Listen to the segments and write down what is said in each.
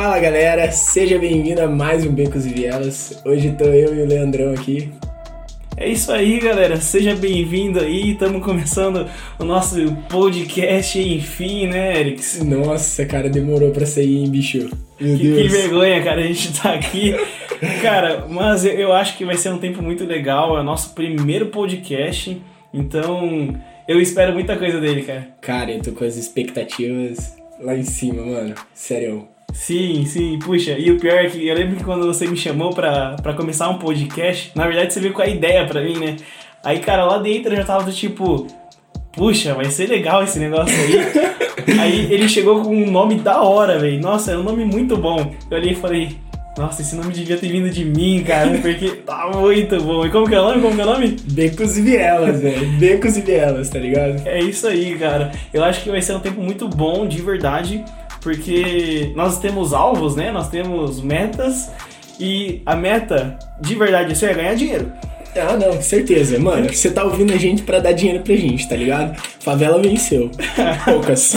Fala galera, seja bem-vindo a mais um Becos e Vielas. Hoje tô eu e o Leandrão aqui. É isso aí, galera. Seja bem-vindo aí. Estamos começando o nosso podcast, enfim, né, Erix? Nossa, cara, demorou pra sair, hein, bicho? Meu que, Deus. que vergonha, cara, a gente tá aqui. cara, mas eu acho que vai ser um tempo muito legal. É o nosso primeiro podcast. Então, eu espero muita coisa dele, cara. Cara, eu tô com as expectativas lá em cima, mano. Sério. Sim, sim, puxa, e o pior é que eu lembro que quando você me chamou pra, pra começar um podcast, na verdade você veio com a ideia pra mim, né? Aí, cara, lá dentro eu já tava do tipo, puxa, vai ser legal esse negócio aí. aí ele chegou com um nome da hora, velho. Nossa, é um nome muito bom. Eu olhei e falei, nossa, esse nome devia ter vindo de mim, cara, porque tá muito bom. E como que é o nome? Como que é o nome? Becos e Vielas, velho. Becos e Vielas, tá ligado? É isso aí, cara. Eu acho que vai ser um tempo muito bom, de verdade porque nós temos alvos, né? Nós temos metas e a meta de verdade isso é ganhar dinheiro. Ah, não, certeza. Mano, você tá ouvindo a gente para dar dinheiro pra gente, tá ligado? Favela venceu. Poucas.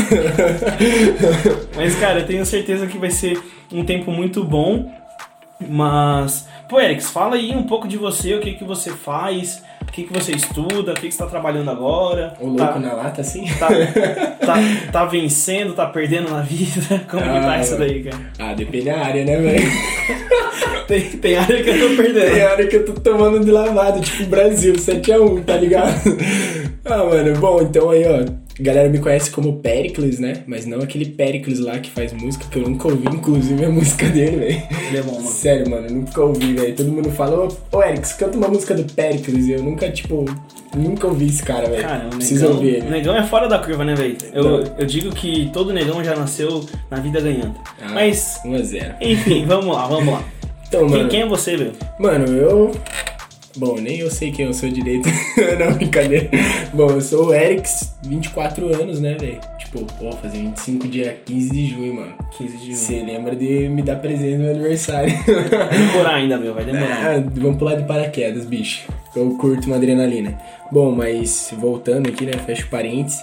Mas, cara, eu tenho certeza que vai ser um tempo muito bom. Mas, pô, Erix, fala aí um pouco de você, o que que você faz, o que, que você estuda, o que, que você está trabalhando agora. O louco tá, na lata, assim? Tá, tá, tá, vencendo, tá perdendo na vida? Como ah, que tá isso daí, cara? Ah, depende da área, né, velho? tem, tem área que eu tô perdendo. Tem área que eu tô tomando de lavado, tipo Brasil, 7x1, tá ligado? ah, mano, bom, então aí, ó a galera me conhece como Pericles, né? Mas não aquele Pericles lá que faz música, que eu nunca ouvi, inclusive, a música dele, velho. Ele é bom, mano. Sério, mano, eu nunca ouvi, velho. Todo mundo fala, ô, ô Eric, canta uma música do Pericles. E eu nunca, tipo, nunca ouvi esse cara, velho. Cara, o Preciso negão, ouvir ele. O negão é fora da curva, né, velho? Eu, eu digo que todo negão já nasceu na vida ganhando. Ah, Mas. 1 a 0 Enfim, vamos lá, vamos lá. Então, quem, mano, quem é você, velho? Mano, eu Bom, nem eu sei quem eu sou direito. não, brincadeira. Bom, eu sou o Erix, 24 anos, né, velho? Tipo, pô, fazer 25 dia 15 de junho, mano. 15 de junho. Você lembra de me dar presente no meu aniversário. Vai demorar ainda, meu, vai demorar. É, vamos pular de paraquedas, bicho. Eu curto uma adrenalina. Bom, mas voltando aqui, né, fecho parênteses.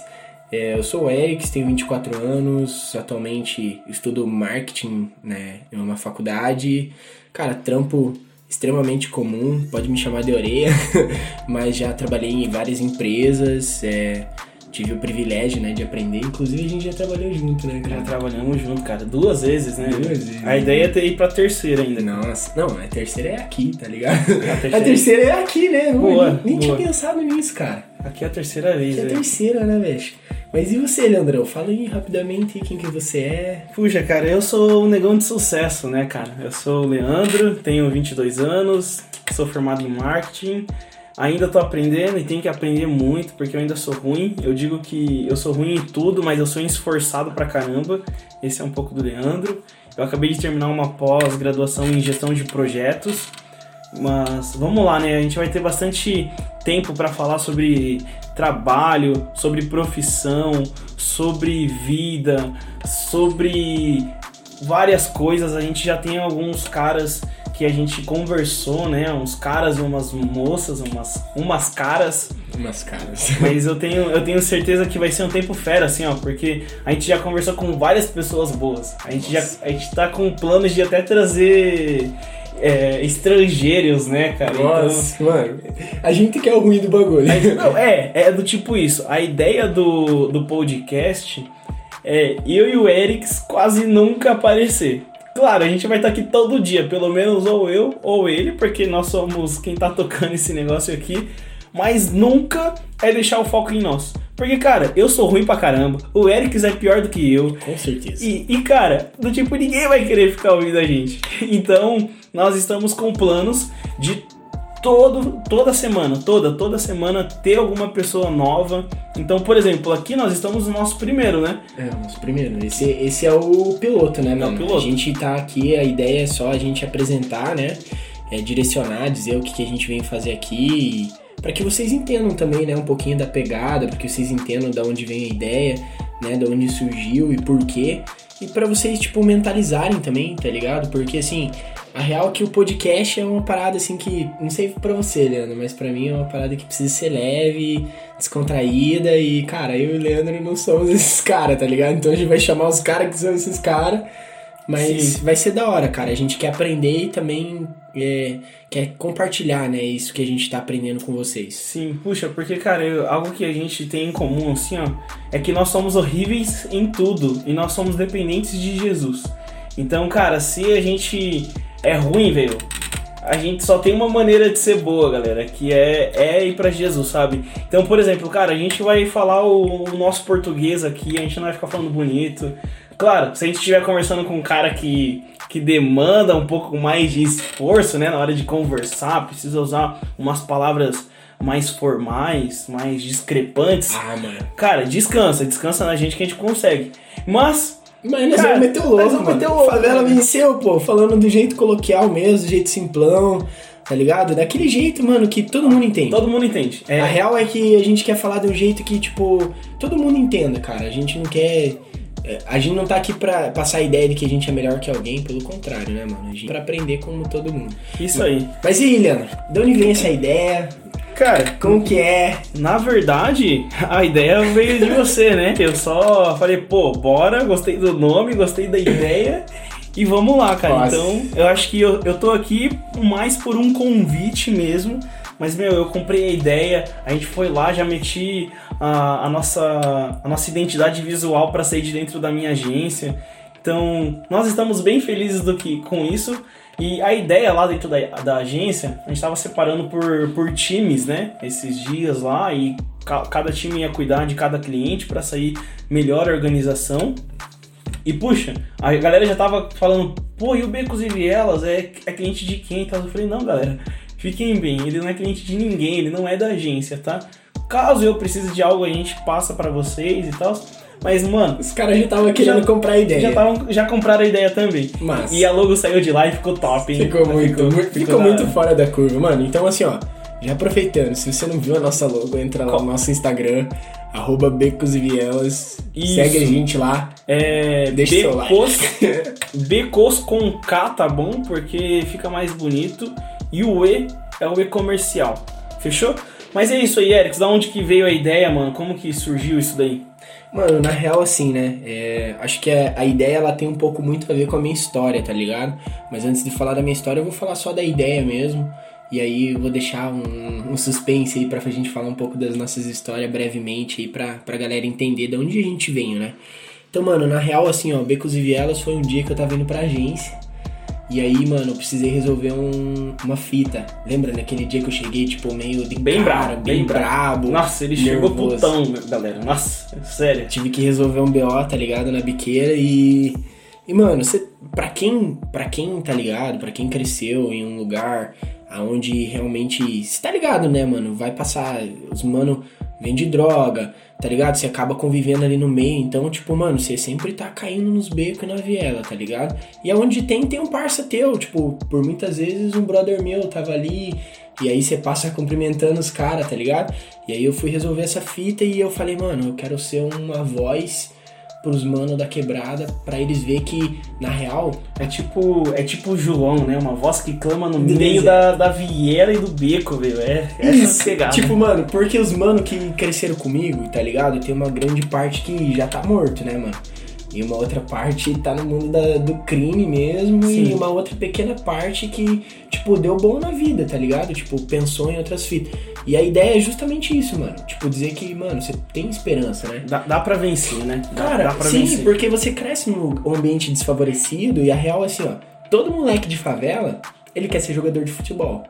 É, eu sou o Erix, tenho 24 anos, atualmente estudo marketing, né, em uma faculdade. Cara, trampo extremamente comum, pode me chamar de orelha, mas já trabalhei em várias empresas, é, tive o privilégio, né, de aprender. Inclusive a gente já trabalhou junto, né, cara? Já trabalhamos junto, cara, duas vezes, né? Duas vezes. A ideia é ir pra terceira ainda. Nossa, não, a terceira é aqui, tá ligado? A terceira, a terceira é aqui, né? Boa, nem, nem boa. tinha pensado nisso, cara. Aqui é a terceira vez, Aqui é a terceira, né, velho? Mas e você, Leandrão? Fala aí rapidamente quem que você é. Puxa, cara, eu sou um negão de sucesso, né, cara? Eu sou o Leandro, tenho 22 anos, sou formado em marketing. Ainda tô aprendendo e tenho que aprender muito porque eu ainda sou ruim. Eu digo que eu sou ruim em tudo, mas eu sou esforçado pra caramba. Esse é um pouco do Leandro. Eu acabei de terminar uma pós-graduação em gestão de projetos. Mas vamos lá, né? A gente vai ter bastante tempo para falar sobre trabalho, sobre profissão, sobre vida, sobre várias coisas. A gente já tem alguns caras que a gente conversou, né? Uns caras e umas moças, umas, umas caras. Umas caras. Mas eu tenho, eu tenho certeza que vai ser um tempo fera, assim, ó, porque a gente já conversou com várias pessoas boas. A gente Nossa. já a gente tá com planos de até trazer é, estrangeiros, né, cara? Então, Nossa, então, mano. A gente quer o ruim do bagulho. não, é, é do tipo isso. A ideia do, do podcast é eu e o Erix quase nunca aparecer. Claro, a gente vai estar aqui todo dia, pelo menos ou eu ou ele, porque nós somos quem tá tocando esse negócio aqui. Mas nunca é deixar o foco em nós. Porque, cara, eu sou ruim pra caramba. O Erix é pior do que eu. Com certeza. E, e, cara, do tipo, ninguém vai querer ficar ouvindo a gente. Então, nós estamos com planos de todo, toda semana, toda, toda semana ter alguma pessoa nova. Então, por exemplo, aqui nós estamos no nosso primeiro, né? É, o nosso primeiro. Esse, esse é o piloto, né, mano? É o piloto. A gente tá aqui, a ideia é só a gente apresentar, né? É, direcionar, dizer o que, que a gente vem fazer aqui para que vocês entendam também, né, um pouquinho da pegada, para que vocês entendam da onde vem a ideia, né, da onde surgiu e por quê. E para vocês, tipo, mentalizarem também, tá ligado? Porque, assim, a real é que o podcast é uma parada, assim, que... Não sei pra você, Leandro, mas para mim é uma parada que precisa ser leve, descontraída. E, cara, eu e o Leandro não somos esses caras, tá ligado? Então a gente vai chamar os caras que são esses caras Mas Sim. vai ser da hora, cara. A gente quer aprender e também é, quer compartilhar, né? Isso que a gente tá aprendendo com vocês. Sim, puxa, porque, cara, eu, algo que a gente tem em comum, assim, ó, é que nós somos horríveis em tudo e nós somos dependentes de Jesus. Então, cara, se a gente é ruim, velho, a gente só tem uma maneira de ser boa, galera, que é, é ir para Jesus, sabe? Então, por exemplo, cara, a gente vai falar o, o, nosso português aqui, a gente não vai ficar falando bonito, Claro, se a gente estiver conversando com um cara que, que demanda um pouco mais de esforço, né, na hora de conversar, precisa usar umas palavras mais formais, mais discrepantes. Ah, mano. Cara, descansa, descansa na gente que a gente consegue. Mas mas nós vamos meter o louco, mano. Meter o louco, Favela venceu, pô, falando do jeito coloquial mesmo, do jeito simplão, tá ligado? Daquele jeito, mano, que todo mundo entende. Todo mundo entende. É. A real é que a gente quer falar de um jeito que, tipo, todo mundo entenda, cara. A gente não quer a gente não tá aqui pra passar a ideia de que a gente é melhor que alguém, pelo contrário, né, mano? A gente é pra aprender como todo mundo. Isso aí. Mas e aí, Leandro? De onde vem essa ideia? Cara, como que é? Na verdade, a ideia veio de você, né? Eu só falei, pô, bora, gostei do nome, gostei da ideia. E vamos lá, cara. Nossa. Então, eu acho que eu, eu tô aqui mais por um convite mesmo. Mas, meu, eu comprei a ideia, a gente foi lá, já meti a, a nossa, a nossa identidade visual para sair de dentro da minha agência. Então, nós estamos bem felizes do que com isso. E a ideia lá dentro da, da agência, a gente estava separando por, por times, né? Esses dias lá, e ca, cada time ia cuidar de cada cliente para sair melhor organização. E puxa, a galera já tava falando, pô, e o Becos e Vielas é, é cliente de quem? Então eu falei, não, galera, fiquem bem, ele não é cliente de ninguém, ele não é da agência, tá? Caso eu precise de algo, a gente passa para vocês e tal. Mas, mano. Os caras já estavam querendo já, comprar a ideia. Já, tavam, já compraram a ideia também. Mas. E a logo saiu de lá e ficou top, hein? Ficou muito, ficou, muito, ficou, ficou muito fora da curva, mano. Então, assim, ó. Já aproveitando, se você não viu a nossa logo, entra lá no nosso Instagram, arroba Becos e Vielas. Isso. Segue a gente lá. É, deixa Becos, seu like. Becos com K, tá bom? Porque fica mais bonito. E o E é o E comercial. Fechou? Mas é isso aí, Eric. Da onde que veio a ideia, mano? Como que surgiu isso daí? Mano, na real, assim, né? É, acho que a, a, ideia ela tem um pouco muito a ver com a minha história, tá ligado? Mas antes de falar da minha história, eu vou falar só da ideia mesmo. E aí eu vou deixar um, um suspense aí pra gente falar um pouco das nossas histórias brevemente aí pra, pra galera entender de onde a gente veio, né? Então, mano, na real, assim, ó, Becos e Vielas foi um dia que eu tava indo pra agência. E aí, mano, eu precisei resolver um, uma fita. Lembra naquele dia que eu cheguei, tipo, meio de bem cara, brabo, bem brabo. Nossa, ele nervoso. chegou putão, galera. Nossa, sério. Tive que resolver um BO, tá ligado, na biqueira e e mano, você para quem, para quem tá ligado, para quem cresceu em um lugar aonde realmente, você tá ligado, né, mano? Vai passar os mano vende droga, tá ligado? Você acaba convivendo ali no meio, então, tipo, mano, você sempre tá caindo nos becos e na viela, tá ligado? E aonde tem, tem um parça teu, tipo, por muitas vezes um brother meu tava ali, e aí você passa cumprimentando os caras, tá ligado? E aí eu fui resolver essa fita e eu falei, mano, eu quero ser uma voz pros manos da quebrada para eles ver que na real é tipo é tipo o João, né? Uma voz que clama no meio da, da viela e do beco, velho. É, é Isso, pegada. Tipo, mano, porque os manos que cresceram comigo, tá ligado? Tem uma grande parte que já tá morto, né, mano? E uma outra parte tá no mundo da, do crime mesmo. Sim. E uma outra pequena parte que, tipo, deu bom na vida, tá ligado? Tipo, pensou em outras fitas. E a ideia é justamente isso, mano. Tipo, dizer que, mano, você tem esperança, né? Dá, dá pra vencer, né? Dá, Cara, dá pra sim, vencer. porque você cresce num ambiente desfavorecido e a real é assim, ó. Todo moleque de favela, ele quer ser jogador de futebol.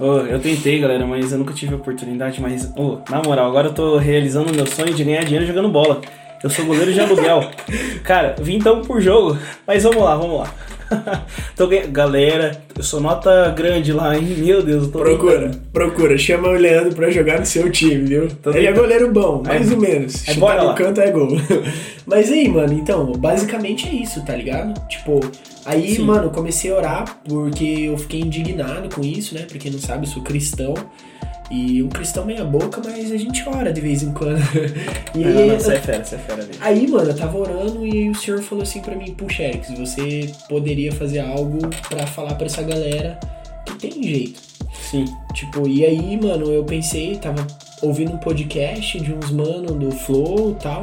Oh, eu tentei, galera, mas eu nunca tive oportunidade. Mas, oh, na moral, agora eu tô realizando o meu sonho de ganhar dinheiro jogando bola. Eu sou goleiro de aluguel. Cara, vim então por jogo, mas vamos lá, vamos lá. tô Galera, eu sou nota grande lá, hein? Meu Deus, eu tô Procura, procura. Chama o Leandro pra jogar no seu time, viu? Tô Ele é goleiro bom, mais é, ou menos. É Chutar no canto é gol. Mas aí, mano, então, basicamente é isso, tá ligado? Tipo, aí, Sim. mano, comecei a orar porque eu fiquei indignado com isso, né? Pra quem não sabe, eu sou cristão. E um cristão meia boca, mas a gente ora de vez em quando. e não, aí, não, você é fera, você é fera mesmo. Aí, mano, eu tava orando e o senhor falou assim pra mim, puxa, Eric, você poderia fazer algo para falar para essa galera que tem jeito. Sim. Tipo, e aí, mano, eu pensei, tava ouvindo um podcast de uns mano do Flow e tal.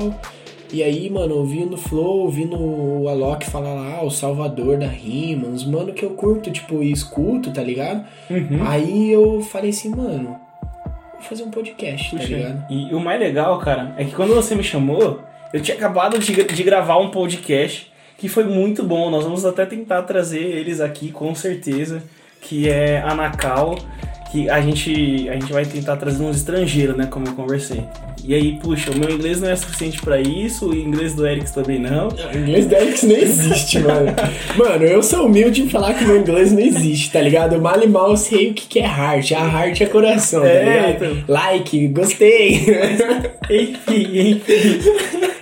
E aí, mano, ouvindo o Flow, ouvindo o Alok falar lá, o Salvador da Rima, uns mano que eu curto, tipo, e escuto, tá ligado? Uhum. Aí eu falei assim, mano, fazer um podcast, tá Puxa, tá ligado? E o mais legal, cara, é que quando você me chamou, eu tinha acabado de, de gravar um podcast que foi muito bom. Nós vamos até tentar trazer eles aqui, com certeza, que é a Nacal que a gente, a gente vai tentar trazer uns estrangeiros, né? Como eu conversei. E aí, puxa, o meu inglês não é suficiente para isso, o inglês do Eric também não. O inglês do Eric nem existe, mano. Mano, eu sou humilde em falar que o meu inglês não existe, tá ligado? Eu mal e mal sei o que é heart. A heart é coração, tá é, ligado? Então... Like, gostei. enfim, enfim.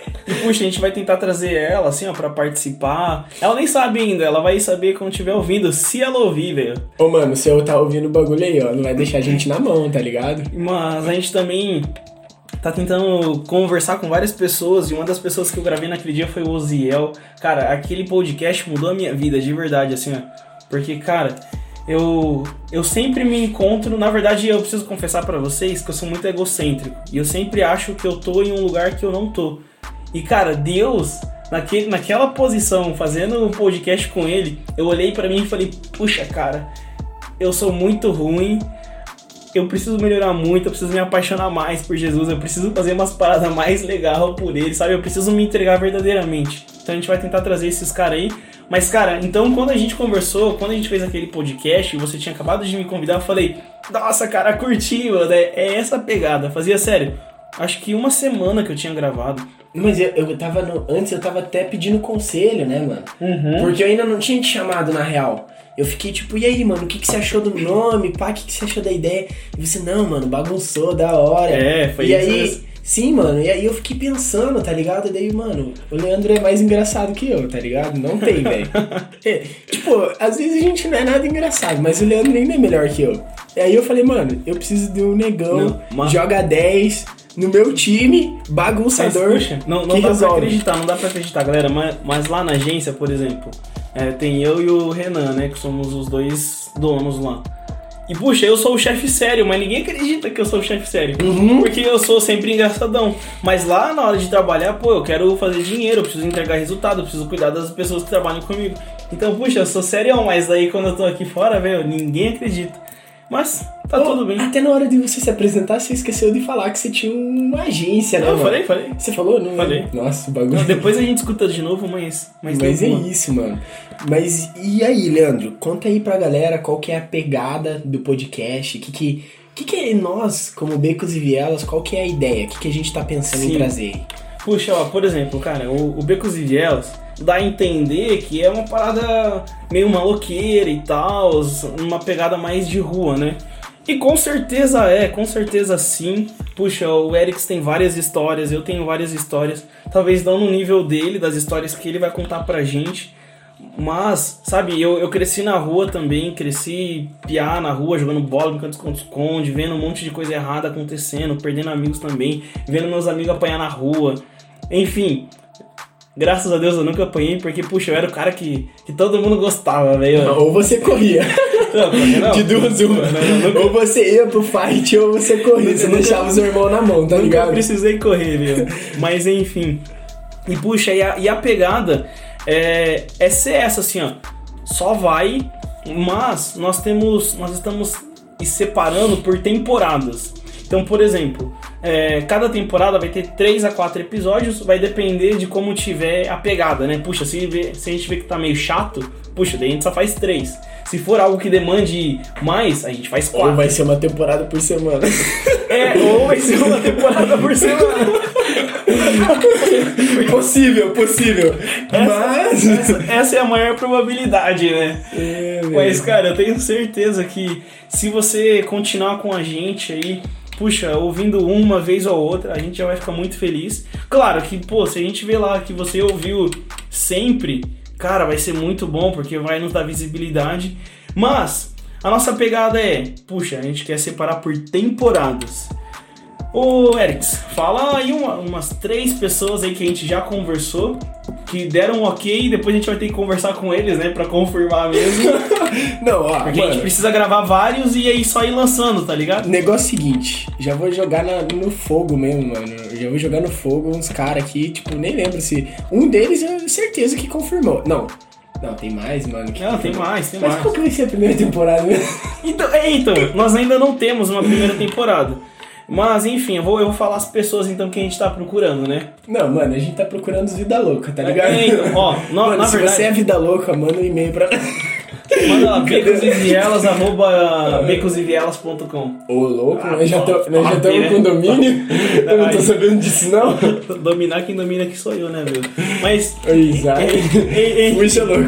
Puxa, a gente vai tentar trazer ela, assim, ó, pra participar. Ela nem sabe ainda, ela vai saber quando estiver ouvindo, se ela ouvir, velho. Ô, mano, se eu tá ouvindo o bagulho aí, ó, não vai deixar a gente na mão, tá ligado? Mas a gente também tá tentando conversar com várias pessoas e uma das pessoas que eu gravei naquele dia foi o Oziel. Cara, aquele podcast mudou a minha vida, de verdade, assim, ó. Porque, cara, eu, eu sempre me encontro, na verdade eu preciso confessar para vocês que eu sou muito egocêntrico. E eu sempre acho que eu tô em um lugar que eu não tô. E cara, Deus, naquele, naquela posição, fazendo um podcast com ele, eu olhei para mim e falei: puxa, cara, eu sou muito ruim. Eu preciso melhorar muito, eu preciso me apaixonar mais por Jesus, eu preciso fazer umas paradas mais legal por ele, sabe? Eu preciso me entregar verdadeiramente. Então a gente vai tentar trazer esses caras aí. Mas, cara, então quando a gente conversou, quando a gente fez aquele podcast você tinha acabado de me convidar, eu falei: Nossa, cara, curti, mano. É, é essa pegada. Fazia sério. Acho que uma semana que eu tinha gravado. Mas eu, eu tava no, Antes eu tava até pedindo conselho, né, mano? Uhum. Porque eu ainda não tinha te chamado na real. Eu fiquei tipo, e aí, mano, o que, que você achou do nome? Pá, o que, que você achou da ideia? E você, não, mano, bagunçou, da hora. É, foi e isso. E aí. Sim, mano, e aí eu fiquei pensando, tá ligado? E daí, mano, o Leandro é mais engraçado que eu, tá ligado? Não tem, velho. é, tipo, às vezes a gente não é nada engraçado, mas o Leandro ainda é melhor que eu. E aí eu falei, mano, eu preciso de um negão, não, mas... joga 10, no meu time, bagunçador. Mas, puxa, não, não dá resolve. pra acreditar, não dá pra acreditar, galera. Mas, mas lá na agência, por exemplo, é, tem eu e o Renan, né? Que somos os dois donos lá. E puxa, eu sou o chefe sério, mas ninguém acredita que eu sou o chefe sério. Uhum. Porque eu sou sempre engraçadão. Mas lá na hora de trabalhar, pô, eu quero fazer dinheiro, eu preciso entregar resultado, eu preciso cuidar das pessoas que trabalham comigo. Então, puxa, eu sou sério, mas aí quando eu tô aqui fora, velho, ninguém acredita. Mas tá oh, tudo bem. Até na hora de você se apresentar, você esqueceu de falar que você tinha uma agência, né? Não, mano? falei, falei. Você falou? Não, falei. Nossa, o bagulho. Não, depois a gente escuta de novo, mas. Mas, mas é isso, mano. Mas e aí, Leandro? Conta aí pra galera qual que é a pegada do podcast. O que que. que, que é nós, como Becos e Vielas, qual que é a ideia? O que, que a gente tá pensando Sim. em trazer? Puxa, ó, por exemplo, cara, o, o Becos e Vielas dá a entender que é uma parada meio maloqueira e tal, uma pegada mais de rua, né? E com certeza é, com certeza sim. Puxa, o Erics tem várias histórias, eu tenho várias histórias, talvez não no nível dele, das histórias que ele vai contar pra gente. Mas, sabe, eu, eu cresci na rua também, cresci piar na rua, jogando bola, brincando de esconde, vendo um monte de coisa errada acontecendo, perdendo amigos também, vendo meus amigos apanhar na rua. Enfim, Graças a Deus eu nunca apanhei, porque, puxa, eu era o cara que, que todo mundo gostava, velho. Ou você corria. Não, não. De duas uma. Nunca... Ou você ia pro fight ou você corria. Você nunca... deixava os irmãos na mão, tá ligado? Nunca precisei correr, viu? Mas enfim. E puxa, e a, e a pegada é, é ser essa, assim, ó. Só vai, mas nós temos. Nós estamos separando por temporadas. Então, por exemplo, é, cada temporada vai ter 3 a 4 episódios, vai depender de como tiver a pegada, né? Puxa, se, se a gente vê que tá meio chato, puxa, daí a gente só faz 3. Se for algo que demande mais, a gente faz 4. Ou vai ser uma temporada por semana. É, ou vai ser uma temporada por semana. possível, possível. Essa, Mas. Essa, essa, é a maior probabilidade, né? É, Mas, cara, eu tenho certeza que se você continuar com a gente aí puxa, ouvindo uma vez ou outra, a gente já vai ficar muito feliz. Claro que, pô, se a gente vê lá que você ouviu sempre, cara, vai ser muito bom porque vai nos dar visibilidade. Mas a nossa pegada é, puxa, a gente quer separar por temporadas. Ô, Erics, fala aí uma, umas três pessoas aí que a gente já conversou, que deram um ok e depois a gente vai ter que conversar com eles, né, pra confirmar mesmo. Não, ó, Porque mano, a gente precisa gravar vários e aí só ir lançando, tá ligado? Negócio seguinte, já vou jogar na, no fogo mesmo, mano. Já vou jogar no fogo uns caras aqui, tipo, nem lembro se. Um deles eu certeza que confirmou. Não, não, tem mais, mano. Que não, tem mais, tem Mas mais. qual que vai ser a primeira temporada mesmo? Então, é, então, nós ainda não temos uma primeira temporada. Mas enfim, eu vou, eu vou falar as pessoas então que a gente tá procurando, né? Não, mano, a gente tá procurando os vida louca, tá ligado? É, então, ó, no, mano, na se verdade. você é vida louca, manda um e-mail pra. Manda lá, becosivielas, arroba. Ô, louco, Ah, nós já estamos né? com domínio. eu não tô sabendo disso, não. Dominar quem domina aqui sou eu, né, meu? Mas. Exato. Puxa, louco.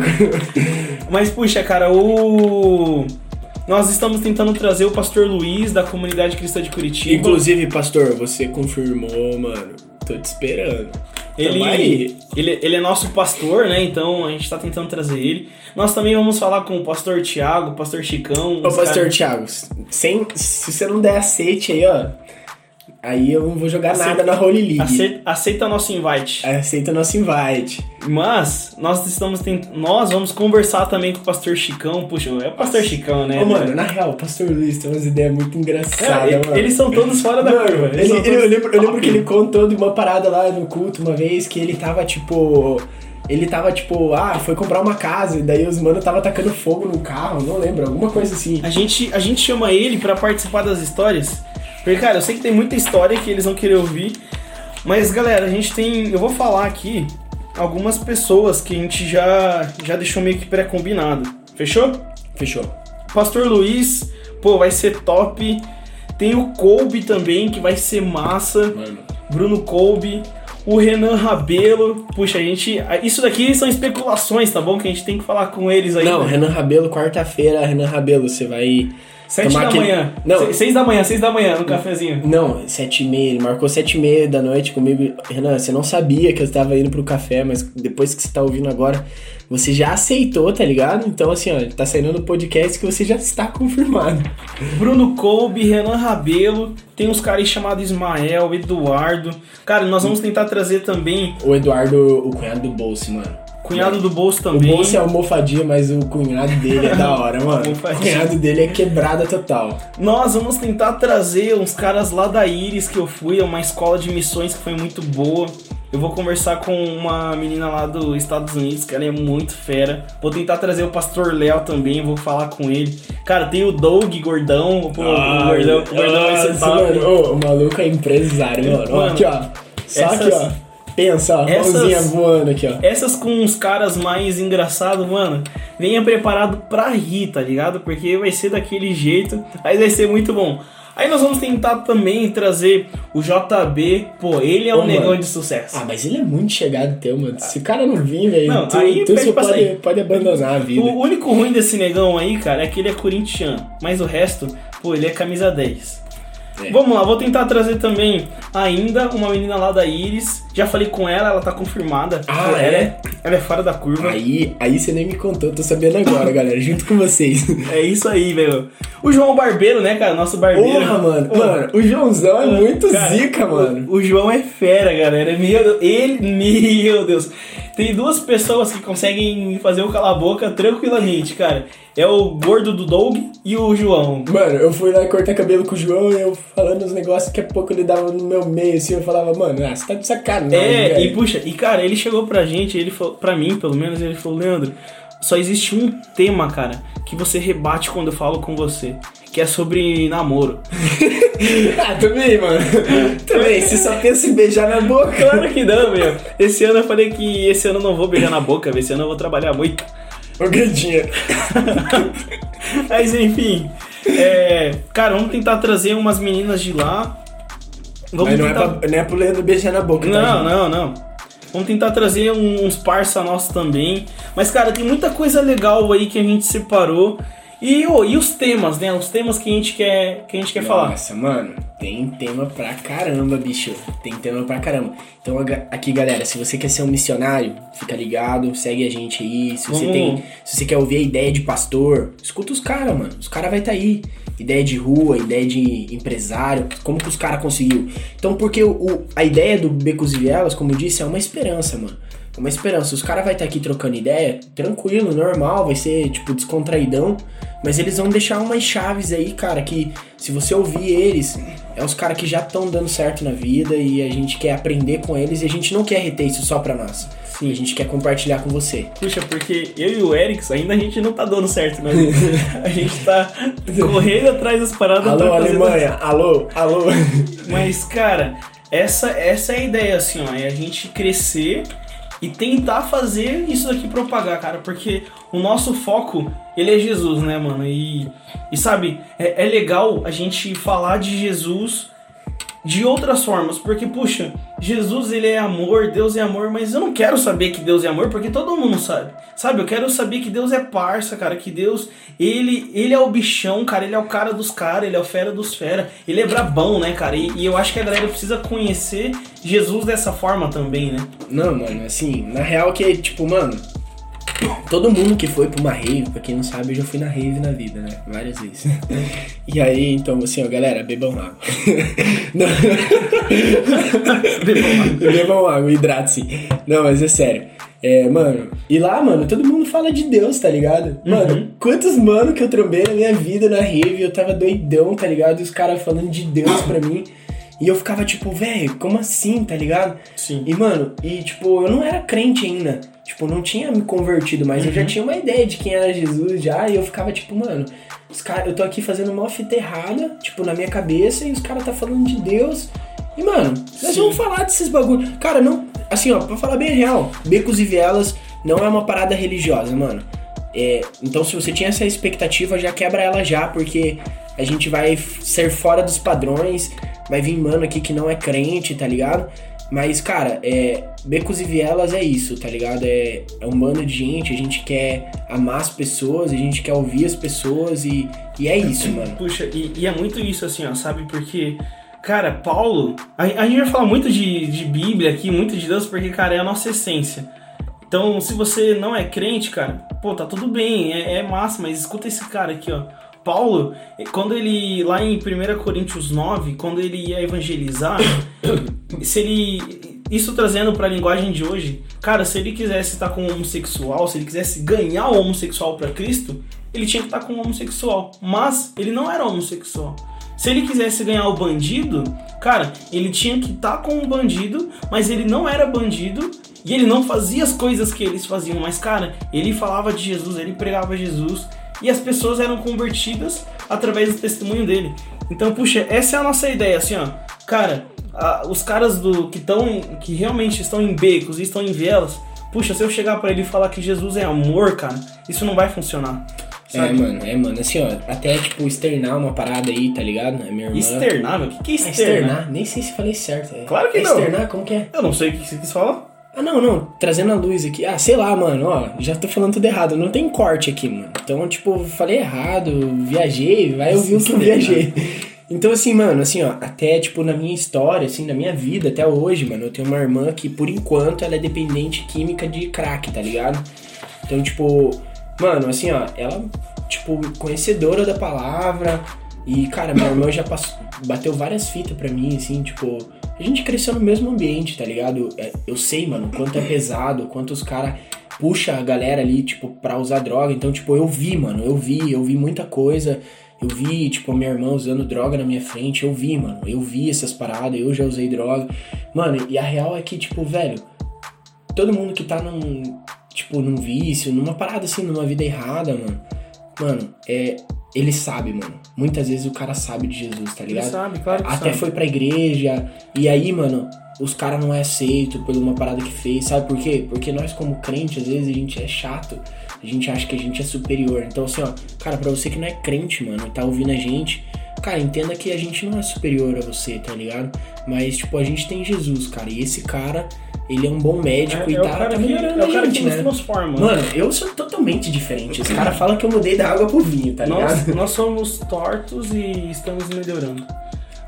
Mas puxa, cara, o. Nós estamos tentando trazer o pastor Luiz da comunidade cristã de Curitiba. Inclusive, pastor, você confirmou, mano. Tô te esperando. Ele, ele, ele é nosso pastor, né? Então a gente tá tentando trazer ele. Nós também vamos falar com o pastor Tiago, o pastor Chicão. Ô, pastor caras- Thiago, sem, se você não der aceite aí, ó. Aí eu não vou jogar Aceita- nada na Holy League. Aceita, aceita nosso invite. Aceita nosso invite. Mas nós estamos tent... nós vamos conversar também com o pastor Chicão. Puxa, é o pastor Chicão, né? Ô, mano, na real, o pastor Luiz tem umas ideias muito engraçadas, É, mano. eles são todos fora da Mano, curva. ele- ele- eu, lembro, eu lembro que ele contou de uma parada lá no culto uma vez que ele tava tipo. Ele tava tipo, ah, foi comprar uma casa, e daí os mano tava tacando fogo no carro, não lembro, alguma coisa assim. A gente, a gente chama ele pra participar das histórias. Porque, cara, eu sei que tem muita história que eles vão querer ouvir. Mas, galera, a gente tem. Eu vou falar aqui algumas pessoas que a gente já, já deixou meio que pré-combinado. Fechou? Fechou. Pastor Luiz, pô, vai ser top. Tem o Colby também, que vai ser massa. Mano. Bruno Colby. O Renan Rabelo. Puxa, a gente. Isso daqui são especulações, tá bom? Que a gente tem que falar com eles aí. Não, Renan Rabelo, quarta-feira, Renan Rabelo, você vai. Sete da aquele- manhã. Não. Se- Seis da manhã, seis da manhã, no cafezinho. Não, sete e meia, ele marcou sete e meia da noite comigo. Renan, você não sabia que eu estava indo pro café, mas depois que você tá ouvindo agora, você já aceitou, tá ligado? Então, assim, ó, tá saindo no podcast que você já está confirmado. Bruno Colby, Renan Rabelo, tem uns caras aí chamados Ismael, Eduardo. Cara, nós vamos tentar trazer também O Eduardo, o cunhado do Bolso, mano. Cunhado do Bolso O também. Bolso é almofadinha, mas o cunhado dele é da hora, mano. O cunhado dele é quebrada total. Nós vamos tentar trazer uns caras lá da Iris que eu fui, é uma escola de missões que foi muito boa. Eu vou conversar com uma menina lá dos Estados Unidos, que ela é muito fera. Vou tentar trazer o Pastor Léo também, vou falar com ele. Cara, tem o Doug Gordão, pô, o Gordão, o Gordão ser Nossa, top. mano. O maluco é empresário, mano. Mano, aqui, ó. Só essas- aqui, ó. Pensa, ó. essas- Mãozinha voando aqui, ó. Essas com uns caras mais engraçados, mano, venha preparado pra rir, tá ligado? Porque vai ser daquele jeito, mas vai ser muito bom. Aí nós vamos tentar também trazer o JB, pô, ele é um Ô, negão mano. de sucesso. Ah, mas ele é muito chegado teu, mano. Se o cara não vir, velho, Não, tu, aí tu pode, sair. pode abandonar a vida. O único ruim desse negão aí, cara, é que ele é corintiano. Mas o resto, pô, ele é camisa 10. É. Vamos lá, vou tentar trazer também ainda uma menina lá da Iris. Já falei com ela, ela tá confirmada. Ah, ela é? Ela é fora da curva. Aí, aí você nem me contou, tô sabendo agora, galera, junto com vocês. É isso aí, velho. O João Barbeiro, né, cara? Nosso barbeiro. Porra, mano. Pô, Mano, o Joãozão é muito cara, zica, mano. O, o João é fera, galera. Meu Deus, ele, meu Deus. Tem duas pessoas que conseguem fazer o cala-boca tranquilamente, cara. É o gordo do Doug e o João. Mano, eu fui lá cortar cabelo com o João e eu falando uns negócios que a pouco ele dava no meu meio, assim, eu falava, mano, ah, você tá de sacanagem, É, velho. e puxa, e cara, ele chegou pra gente, ele falou, pra mim pelo menos, ele falou, Leandro, só existe um tema, cara, que você rebate quando eu falo com você, que é sobre namoro. ah, também, mano. também, você só pensa em beijar na boca. Claro que não, meu. Esse ano eu falei que esse ano eu não vou beijar na boca, esse ano eu vou trabalhar muito. Ô, Gandinha. Mas enfim, é, cara, vamos tentar trazer umas meninas de lá. Vamos Mas não é, tentar... pra, não é pro Leandro beijar na boca, tá, Não, gente? não, não. Vamos tentar trazer uns parça nossos também. Mas, cara, tem muita coisa legal aí que a gente separou. E, oh, e os temas, né? Os temas que a gente quer, que a gente quer Nossa, falar. Nossa, mano, tem tema pra caramba, bicho. Tem tema pra caramba. Então aqui, galera, se você quer ser um missionário, fica ligado, segue a gente aí. Se você tem, se você quer ouvir a ideia de pastor, escuta os caras, mano. Os caras vai estar tá aí. Ideia de rua, ideia de empresário, como que os caras conseguiu. Então, porque o, a ideia do Becos e Vielas, como eu disse, é uma esperança, mano. Uma esperança. Os caras vai estar tá aqui trocando ideia, tranquilo, normal, vai ser tipo descontraidão, mas eles vão deixar umas chaves aí, cara, que se você ouvir eles, é os caras que já estão dando certo na vida e a gente quer aprender com eles e a gente não quer reter isso só pra nós. Sim. A gente quer compartilhar com você. Puxa, porque eu e o Erics ainda a gente não tá dando certo, né? a gente tá correndo atrás das paradas. Alô, Alemanha, alô, alô. Mas, cara, essa, essa é a ideia, assim, ó, é a gente crescer e tentar fazer isso daqui propagar, cara, porque o nosso foco, ele é Jesus, né, mano? E, e sabe, é, é legal a gente falar de Jesus de outras formas, porque puxa, Jesus ele é amor, Deus é amor, mas eu não quero saber que Deus é amor, porque todo mundo sabe. Sabe, eu quero saber que Deus é parça, cara, que Deus, ele ele é o bichão, cara, ele é o cara dos caras, ele é o fera dos fera, ele é brabão, né, cara? E, e, eu acho que a galera precisa conhecer Jesus dessa forma também, né? Não, mano, assim, na real que tipo, mano, Todo mundo que foi pra uma rave, pra quem não sabe, eu já fui na rave na vida, né? Várias vezes. E aí, então, assim, ó, galera, bebam água. bebam água. bebam água, hidrate-se. Não, mas é sério. É, mano, e lá, mano, todo mundo fala de Deus, tá ligado? Mano, uhum. quantos mano que eu trombei na minha vida na rave, eu tava doidão, tá ligado? E os caras falando de Deus pra mim. E eu ficava tipo, velho, como assim, tá ligado? Sim. E, mano, e tipo, eu não era crente ainda. Tipo, não tinha me convertido, mas uhum. eu já uhum. tinha uma ideia de quem era Jesus já. E eu ficava tipo, mano, os cara, eu tô aqui fazendo uma fita errada, tipo, na minha cabeça, e os caras tá falando de Deus. E, mano, nós Sim. vamos falar desses bagulho. Cara, não. Assim, ó, pra falar bem real, Becos e Vielas não é uma parada religiosa, mano. É, então, se você tinha essa expectativa, já quebra ela já, porque a gente vai ser fora dos padrões vai vir mano aqui que não é crente, tá ligado? Mas, cara, é, Becos e Vielas é isso, tá ligado? É, é um bando de gente, a gente quer amar as pessoas, a gente quer ouvir as pessoas e, e é isso, mano. Puxa, e, e é muito isso, assim, ó, sabe? Porque, cara, Paulo, a, a gente vai falar muito de, de Bíblia aqui, muito de Deus, porque, cara, é a nossa essência. Então, se você não é crente, cara, pô, tá tudo bem, é, é massa, mas escuta esse cara aqui, ó. Paulo, quando ele, lá em 1 Coríntios 9, quando ele ia evangelizar, se ele. Isso trazendo para a linguagem de hoje, cara, se ele quisesse estar com um homossexual, se ele quisesse ganhar o homossexual para Cristo, ele tinha que estar com um homossexual. Mas ele não era homossexual. Se ele quisesse ganhar o bandido, cara, ele tinha que estar com um bandido, mas ele não era bandido e ele não fazia as coisas que eles faziam. Mas, cara, ele falava de Jesus, ele pregava Jesus, e as pessoas eram convertidas através do testemunho dele. Então, puxa, essa é a nossa ideia, assim, ó. Cara, a, os caras do que estão que realmente estão em becos e estão em vielas, puxa, se eu chegar para ele e falar que Jesus é amor, cara, isso não vai funcionar. É, sabe? É, mano, é, mano, assim, ó, até, tipo, externar uma parada aí, tá ligado? A minha irmã... Externar? O que, que é externar? É externar? Nem sei se falei certo. É. Claro que é não. Externar, como que é? Eu não sei o que você quis falar. Ah, não, não. Trazendo a luz aqui. Ah, sei lá, mano. Ó, já tô falando tudo errado. Não tem corte aqui, mano. Então, tipo, falei errado, viajei, vai ouvir o que eu viajei. Então, assim, mano, assim, ó, até, tipo, na minha história, assim, na minha vida, até hoje, mano, eu tenho uma irmã que, por enquanto, ela é dependente química de crack, tá ligado? Então, tipo, mano, assim, ó, ela, tipo, conhecedora da palavra. E, cara, minha irmã já passou, bateu várias fitas pra mim, assim, tipo, a gente cresceu no mesmo ambiente, tá ligado? É, eu sei, mano, quanto é pesado, quanto os caras puxa a galera ali, tipo, pra usar droga. Então, tipo, eu vi, mano, eu vi, eu vi muita coisa. Eu vi, tipo, a minha irmã usando droga na minha frente. Eu vi, mano, eu vi essas paradas, eu já usei droga. Mano, e a real é que, tipo, velho, todo mundo que tá num, tipo, num vício, numa parada assim, numa vida errada, mano. Mano, é, ele sabe, mano. Muitas vezes o cara sabe de Jesus, tá ligado? Ele sabe, claro que Até sabe. foi pra igreja. E aí, mano, os caras não é aceito por uma parada que fez. Sabe por quê? Porque nós, como crente, às vezes a gente é chato. A gente acha que a gente é superior. Então, assim, ó, cara, pra você que não é crente, mano, e tá ouvindo a gente, cara, entenda que a gente não é superior a você, tá ligado? Mas, tipo, a gente tem Jesus, cara. E esse cara, ele é um bom médico É- e é tá, cara tá que- melhorando é a cara gente, que né? transforma. Mano, eu sou totalmente diferente. Os caras falam que eu mudei da água pro vinho, tá Nós, ligado? nós somos tortos e estamos melhorando.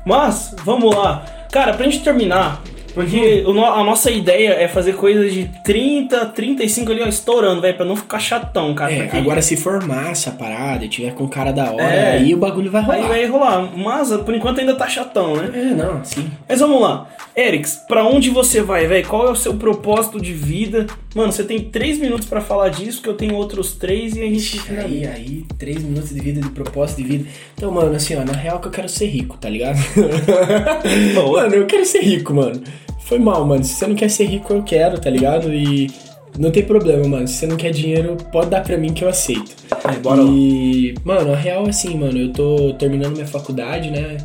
Mas, vamos lá. Cara, pra gente terminar, porque o a nossa ideia é fazer coisas de 30, 35 ali, ó, estourando, velho, pra não ficar chatão, cara. É, porque agora se formar essa parada e tiver com cara da hora, É. aí o bagulho vai aí rolar. vai rolar. Mas, por enquanto, ainda tá chatão, né? É, não, sim. Mas vamos lá. Erix, pra onde você vai, velho? Qual é o seu propósito de vida? Mano, você tem três minutos pra falar disso, que eu tenho outros três e a gente Aí, aí, três minutos de vida, de propósito de vida. Então, mano, assim, ó, na real que eu quero ser rico, tá ligado? Mano, eu quero ser rico, mano. Foi mal, mano. Se você não quer ser rico, eu quero, tá ligado? E não tem problema, mano. Se você não quer dinheiro, pode dar pra mim que eu aceito. É, bora lá. E, mano, a real é assim, mano, eu tô terminando minha faculdade, né?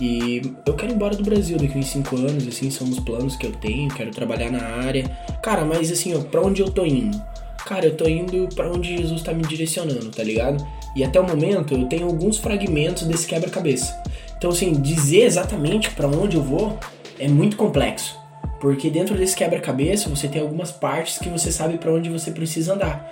E eu quero ir embora do Brasil daqui uns 5 anos, assim, são os planos que eu tenho, quero trabalhar na área. Cara, mas assim, ó, pra onde eu tô indo? Cara, eu tô indo pra onde Jesus tá me direcionando, tá ligado? E até o momento eu tenho alguns fragmentos desse quebra-cabeça. Então, assim, dizer exatamente pra onde eu vou é muito complexo. Porque dentro desse quebra-cabeça você tem algumas partes que você sabe pra onde você precisa andar.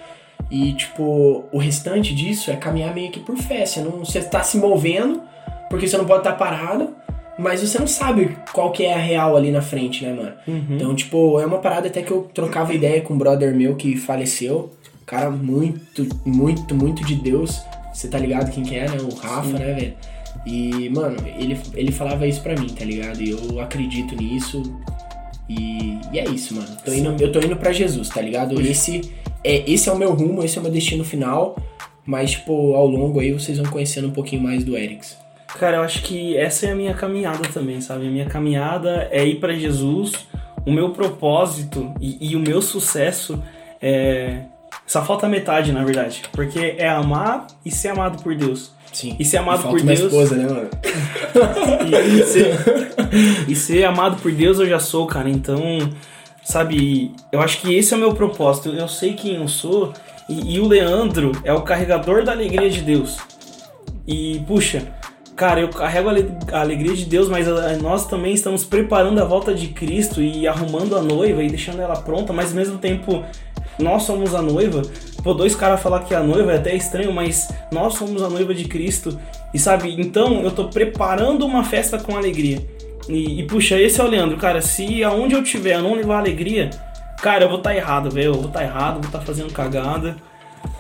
E, tipo, o restante disso é caminhar meio que por fé. Você, não, você tá se movendo, porque você não pode estar parado, mas você não sabe qual que é a real ali na frente, né, mano? Então, tipo, é uma parada até que eu trocava ideia com um brother meu que faleceu. Cara muito, muito, muito de Deus. Você tá ligado quem que é, né? O Rafa, né, velho? E, mano, ele, ele falava isso pra mim, tá ligado? E eu acredito nisso. E, e é isso, mano. Tô indo, eu tô indo pra Jesus, tá ligado? Esse é, esse é o meu rumo, esse é o meu destino final. Mas, tipo, ao longo aí vocês vão conhecendo um pouquinho mais do Erics. Cara, eu acho que essa é a minha caminhada também, sabe? A minha caminhada é ir pra Jesus. O meu propósito e, e o meu sucesso é. Só falta metade, na verdade. Porque é amar e ser amado por Deus. Sim. E ser amado por Deus. esposa, né, mano? E, e ser, e ser amado por Deus eu já sou, cara. Então, sabe, eu acho que esse é o meu propósito. Eu sei quem eu sou. E, e o Leandro é o carregador da alegria de Deus. E, puxa, cara, eu carrego a ale- a alegria de Deus, mas a- nós também estamos preparando a volta de Cristo e arrumando a noiva e deixando ela pronta, mas ao mesmo tempo nós somos a noiva. Pô, dois caras falar que é a noiva é até estranho, mas nós somos a noiva de Cristo. E sabe, então eu tô preparando uma festa com alegria. E, e, puxa, esse é o Leandro, cara. Se aonde eu tiver eu não levar alegria, cara, eu vou estar errado, velho. Eu vou estar errado, vou estar fazendo cagada.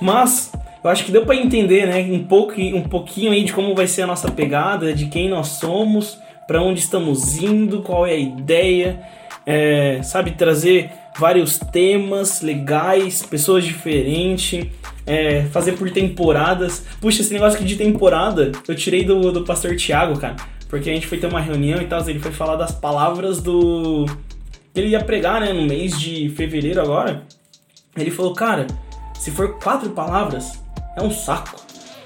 Mas eu acho que deu pra entender, né, um pouco, um pouquinho aí de como vai ser a nossa pegada, de quem nós somos, pra onde estamos indo, qual é a ideia, é, sabe, trazer vários temas legais, pessoas diferentes, é, fazer por temporadas. Puxa, esse negócio aqui de temporada eu tirei do, do pastor Tiago, cara, porque a gente foi ter uma reunião e tal, ele foi falar das palavras do. que ele ia pregar, né, no mês de fevereiro agora. Ele falou, cara, se for quatro palavras, é um saco.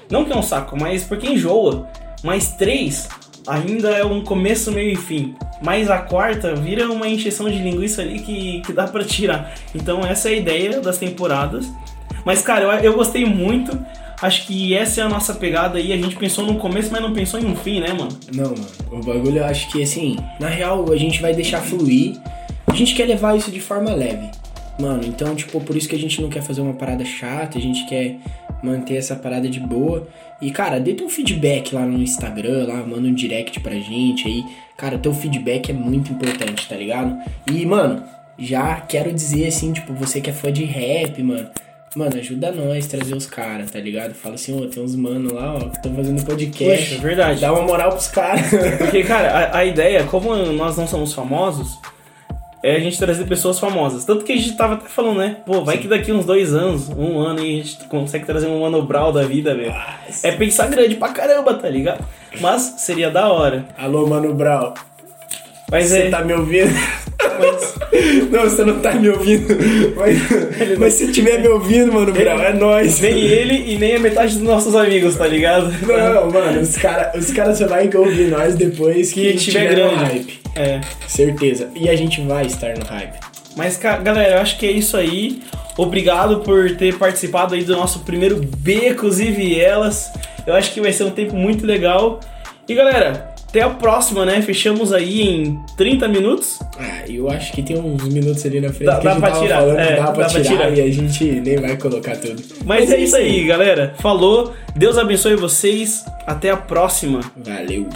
Não que é um saco, mas porque enjoa. Mas três ainda é um começo, meio e fim. Mas a quarta vira uma encheção de linguiça ali que, que dá pra tirar. Então essa é a ideia das temporadas. Mas cara, eu, eu gostei muito. Acho que essa é a nossa pegada aí. A gente pensou no começo, mas não pensou em um fim, né, mano? Não, mano. O bagulho eu acho que assim, na real a gente vai deixar fluir. A gente quer levar isso de forma leve. Mano, então, tipo, por isso que a gente não quer fazer uma parada chata, a gente quer manter essa parada de boa. E, cara, dê teu feedback lá no Instagram, lá, manda um direct pra gente aí. Cara, teu feedback é muito importante, tá ligado? E, mano, já quero dizer assim, tipo, você que é fã de rap, mano. Mano, ajuda nós trazer os caras, tá ligado? Fala assim, ó, tem uns mano lá, ó, que estão fazendo podcast. Poxa, é verdade. Dá uma moral pros caras. Porque, cara, a, a ideia, como nós não somos famosos, é a gente trazer pessoas famosas. Tanto que a gente tava até falando, né? Pô, vai que daqui uns dois anos, um ano, aí a gente consegue trazer um Mano Brown da vida, velho. É pensar grande pra caramba, tá ligado? Mas seria da hora. Alô, Mano Brau. Mas Você é. tá me ouvindo? Mas, Não, você não tá me ouvindo. Mas, mas se tiver me ouvindo, Mano Brau, é nóis. nem ele e nem a metade dos nossos amigos, tá ligado? Não, mano, os caras os cara só vai ouvir nós depois que, Que tiver no grande. hype. É. Certeza. E a gente vai estar no hype. Mas, galera, eu acho que é isso aí. Obrigado por ter participado aí do nosso primeiro Becos e Vielas. Eu acho que vai ser um tempo muito legal. E galera, até a próxima, né? Fechamos aí em 30 minutos. Ah, eu acho que tem uns minutos ali na frente dá, que a gente dá pra tirar, falando, é, dá, pra, dá tirar, pra tirar, e a gente nem vai colocar tudo. Mas, Mas é, é isso aí, galera. Falou. Deus abençoe vocês. Até a próxima. Valeu.